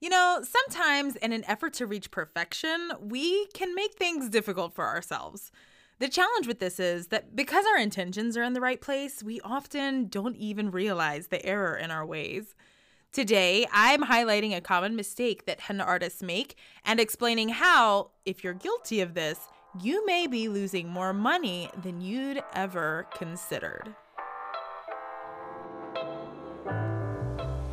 You know, sometimes in an effort to reach perfection, we can make things difficult for ourselves. The challenge with this is that because our intentions are in the right place, we often don't even realize the error in our ways. Today, I'm highlighting a common mistake that henna artists make and explaining how, if you're guilty of this, you may be losing more money than you'd ever considered.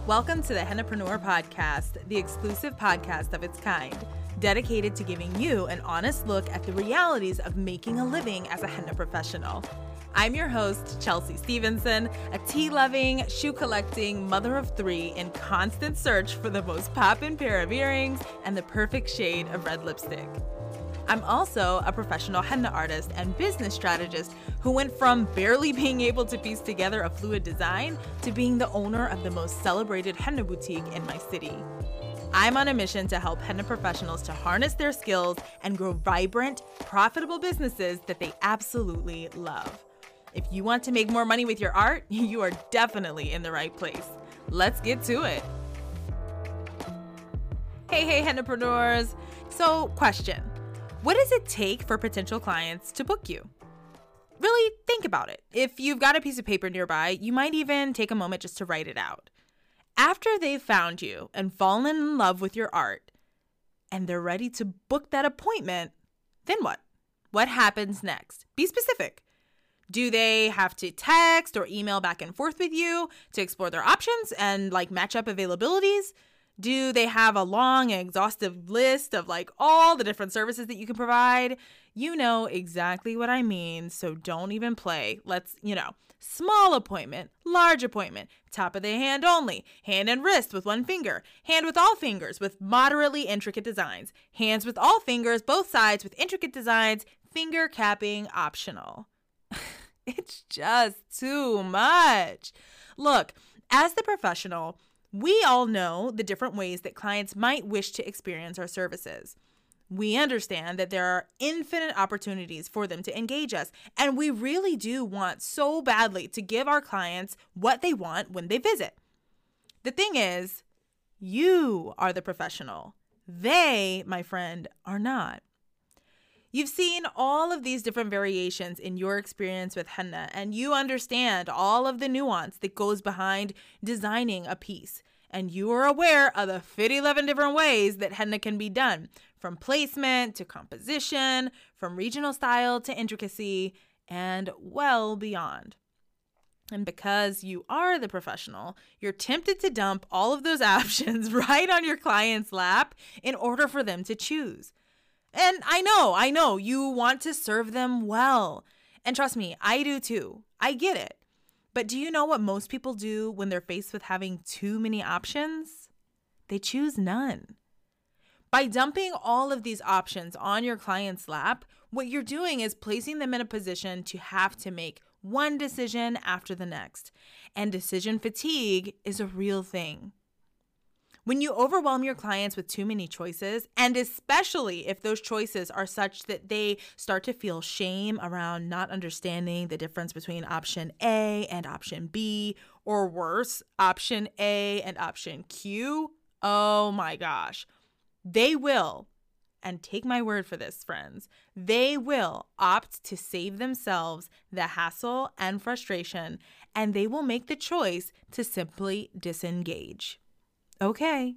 Welcome to the Hennapreneur Podcast, the exclusive podcast of its kind, dedicated to giving you an honest look at the realities of making a living as a henna professional. I'm your host, Chelsea Stevenson, a tea loving, shoe collecting mother of three in constant search for the most poppin' pair of earrings and the perfect shade of red lipstick. I'm also a professional henna artist and business strategist who went from barely being able to piece together a fluid design to being the owner of the most celebrated henna boutique in my city. I'm on a mission to help henna professionals to harness their skills and grow vibrant, profitable businesses that they absolutely love. If you want to make more money with your art, you are definitely in the right place. Let's get to it. Hey, hey, hennapreneurs. So, question what does it take for potential clients to book you? Really think about it. If you've got a piece of paper nearby, you might even take a moment just to write it out. After they've found you and fallen in love with your art, and they're ready to book that appointment, then what? What happens next? Be specific. Do they have to text or email back and forth with you to explore their options and like match up availabilities? Do they have a long and exhaustive list of like all the different services that you can provide? You know exactly what I mean, so don't even play. Let's, you know, small appointment, large appointment, top of the hand only, hand and wrist with one finger, hand with all fingers with moderately intricate designs, hands with all fingers, both sides with intricate designs, finger capping optional. it's just too much. Look, as the professional, we all know the different ways that clients might wish to experience our services. We understand that there are infinite opportunities for them to engage us, and we really do want so badly to give our clients what they want when they visit. The thing is, you are the professional. They, my friend, are not. You've seen all of these different variations in your experience with henna, and you understand all of the nuance that goes behind designing a piece. And you are aware of the 11 different ways that henna can be done, from placement to composition, from regional style to intricacy, and well beyond. And because you are the professional, you're tempted to dump all of those options right on your client's lap in order for them to choose. And I know, I know, you want to serve them well. And trust me, I do too. I get it. But do you know what most people do when they're faced with having too many options? They choose none. By dumping all of these options on your client's lap, what you're doing is placing them in a position to have to make one decision after the next. And decision fatigue is a real thing. When you overwhelm your clients with too many choices, and especially if those choices are such that they start to feel shame around not understanding the difference between option A and option B, or worse, option A and option Q, oh my gosh, they will, and take my word for this, friends, they will opt to save themselves the hassle and frustration, and they will make the choice to simply disengage. Okay.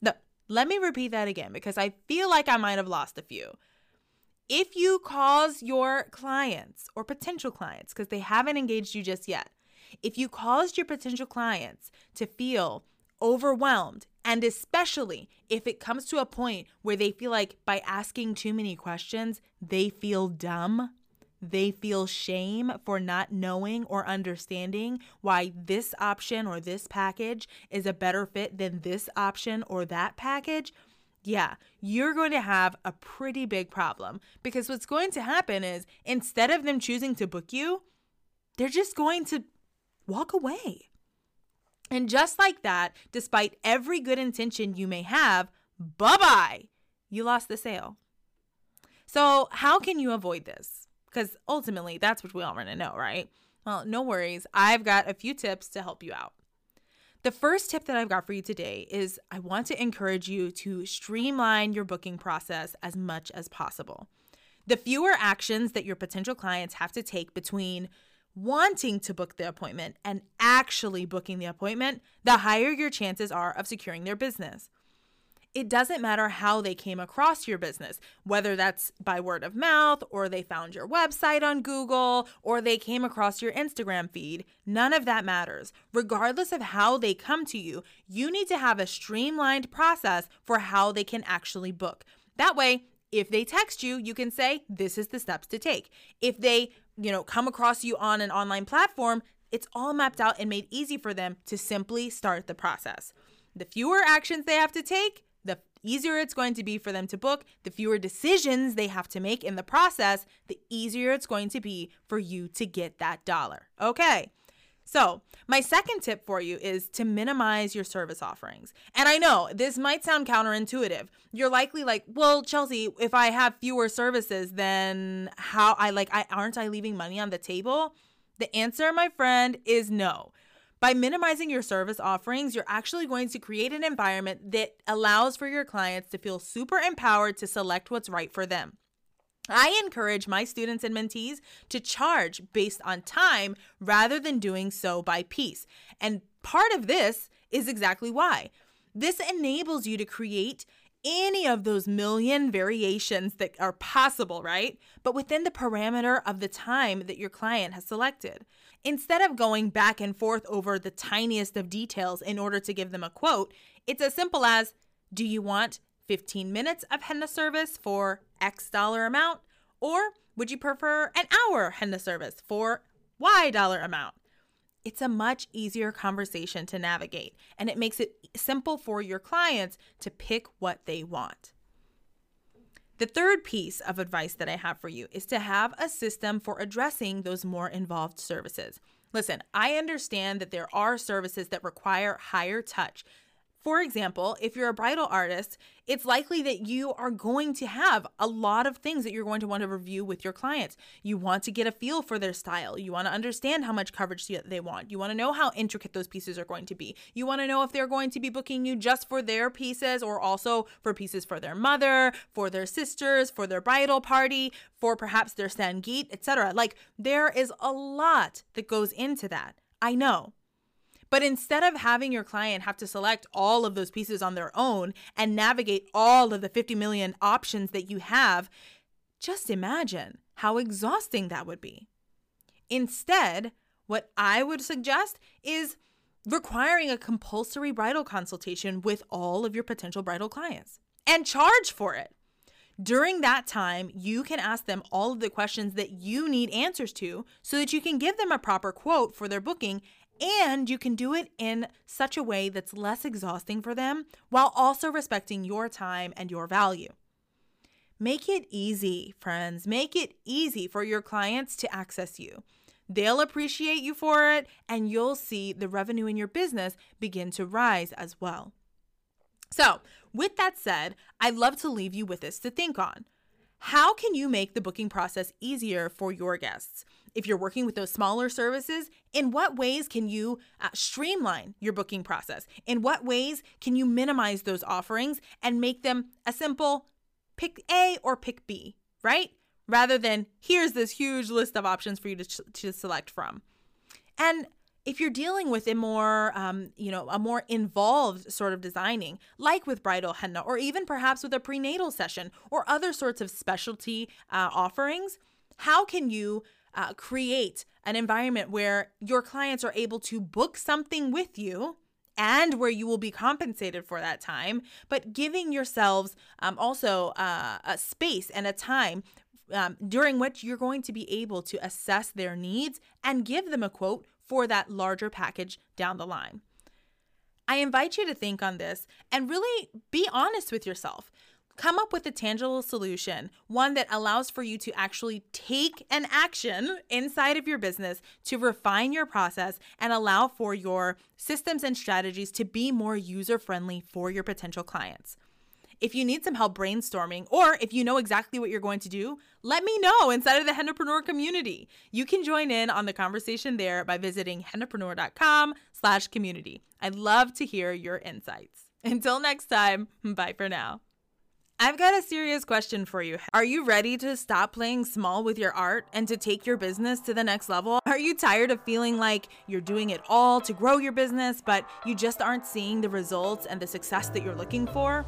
No, let me repeat that again because I feel like I might have lost a few. If you cause your clients or potential clients, because they haven't engaged you just yet, if you caused your potential clients to feel overwhelmed, and especially if it comes to a point where they feel like by asking too many questions, they feel dumb, they feel shame for not knowing or understanding why this option or this package is a better fit than this option or that package, yeah, you're going to have a pretty big problem because what's going to happen is instead of them choosing to book you, they're just going to walk away. And just like that, despite every good intention you may have, bye bye, you lost the sale. So, how can you avoid this? Because ultimately, that's what we all want to know, right? Well, no worries. I've got a few tips to help you out. The first tip that I've got for you today is I want to encourage you to streamline your booking process as much as possible. The fewer actions that your potential clients have to take between wanting to book the appointment and actually booking the appointment, the higher your chances are of securing their business. It doesn't matter how they came across your business, whether that's by word of mouth, or they found your website on Google, or they came across your Instagram feed. None of that matters. Regardless of how they come to you, you need to have a streamlined process for how they can actually book. That way, if they text you, you can say, this is the steps to take. If they, you know, come across you on an online platform, it's all mapped out and made easy for them to simply start the process. The fewer actions they have to take, easier it's going to be for them to book, the fewer decisions they have to make in the process, the easier it's going to be for you to get that dollar. Okay. So, my second tip for you is to minimize your service offerings. And I know this might sound counterintuitive. You're likely like, "Well, Chelsea, if I have fewer services, then how I like I aren't I leaving money on the table?" The answer, my friend, is no. By minimizing your service offerings, you're actually going to create an environment that allows for your clients to feel super empowered to select what's right for them. I encourage my students and mentees to charge based on time rather than doing so by piece. And part of this is exactly why. This enables you to create any of those million variations that are possible, right? But within the parameter of the time that your client has selected. Instead of going back and forth over the tiniest of details in order to give them a quote, it's as simple as Do you want 15 minutes of henna service for X dollar amount? Or would you prefer an hour henna service for Y dollar amount? It's a much easier conversation to navigate, and it makes it simple for your clients to pick what they want. The third piece of advice that I have for you is to have a system for addressing those more involved services. Listen, I understand that there are services that require higher touch, for example, if you're a bridal artist, it's likely that you are going to have a lot of things that you're going to want to review with your clients. You want to get a feel for their style. You want to understand how much coverage they want. You want to know how intricate those pieces are going to be. You want to know if they're going to be booking you just for their pieces or also for pieces for their mother, for their sisters, for their bridal party, for perhaps their sangeet, etc. Like there is a lot that goes into that. I know. But instead of having your client have to select all of those pieces on their own and navigate all of the 50 million options that you have, just imagine how exhausting that would be. Instead, what I would suggest is requiring a compulsory bridal consultation with all of your potential bridal clients and charge for it. During that time, you can ask them all of the questions that you need answers to so that you can give them a proper quote for their booking and you can do it in such a way that's less exhausting for them while also respecting your time and your value. Make it easy, friends. Make it easy for your clients to access you. They'll appreciate you for it, and you'll see the revenue in your business begin to rise as well. So, with that said, I'd love to leave you with this to think on. How can you make the booking process easier for your guests? If you're working with those smaller services, in what ways can you uh, streamline your booking process? In what ways can you minimize those offerings and make them a simple pick A or pick B, right? Rather than here's this huge list of options for you to, to select from. And if you're dealing with a more, um, you know, a more involved sort of designing, like with bridal henna, or even perhaps with a prenatal session or other sorts of specialty uh, offerings, how can you uh, create an environment where your clients are able to book something with you? and where you will be compensated for that time, but giving yourselves um, also uh, a space and a time um, during which you're going to be able to assess their needs and give them a quote for that larger package down the line. I invite you to think on this and really be honest with yourself. Come up with a tangible solution, one that allows for you to actually take an action inside of your business to refine your process and allow for your systems and strategies to be more user friendly for your potential clients. If you need some help brainstorming or if you know exactly what you're going to do, let me know inside of the Hennapreneur community. You can join in on the conversation there by visiting hennapreneur.com slash community. I'd love to hear your insights. Until next time, bye for now. I've got a serious question for you. Are you ready to stop playing small with your art and to take your business to the next level? Are you tired of feeling like you're doing it all to grow your business, but you just aren't seeing the results and the success that you're looking for?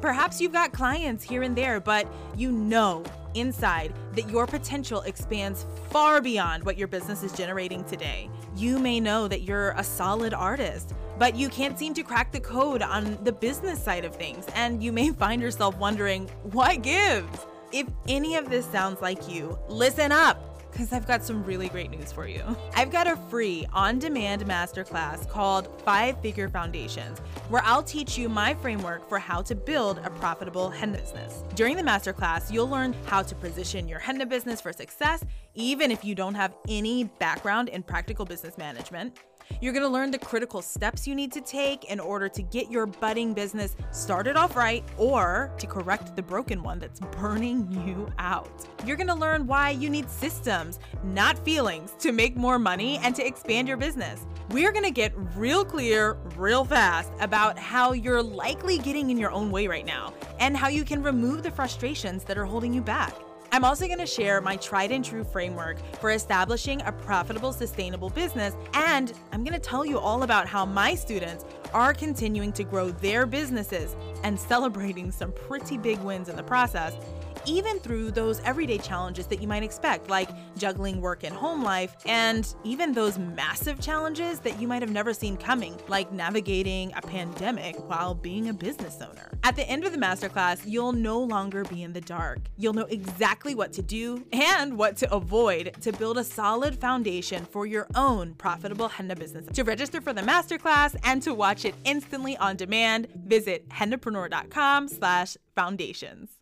Perhaps you've got clients here and there, but you know inside that your potential expands far beyond what your business is generating today. You may know that you're a solid artist but you can't seem to crack the code on the business side of things, and you may find yourself wondering, what gives? If any of this sounds like you, listen up because I've got some really great news for you. I've got a free on demand masterclass called Five Figure Foundations, where I'll teach you my framework for how to build a profitable henna business. During the masterclass, you'll learn how to position your henna business for success, even if you don't have any background in practical business management. You're gonna learn the critical steps you need to take in order to get your budding business started off right or to correct the broken one that's burning you out. You're gonna learn why you need systems, not feelings, to make more money and to expand your business. We're gonna get real clear, real fast about how you're likely getting in your own way right now and how you can remove the frustrations that are holding you back. I'm also going to share my tried and true framework for establishing a profitable, sustainable business, and I'm going to tell you all about how my students are continuing to grow their businesses and celebrating some pretty big wins in the process even through those everyday challenges that you might expect, like juggling work and home life, and even those massive challenges that you might have never seen coming, like navigating a pandemic while being a business owner. At the end of the masterclass, you'll no longer be in the dark. You'll know exactly what to do and what to avoid to build a solid foundation for your own profitable henna business. To register for the masterclass and to watch it instantly on demand, visit hennapreneur.com slash foundations.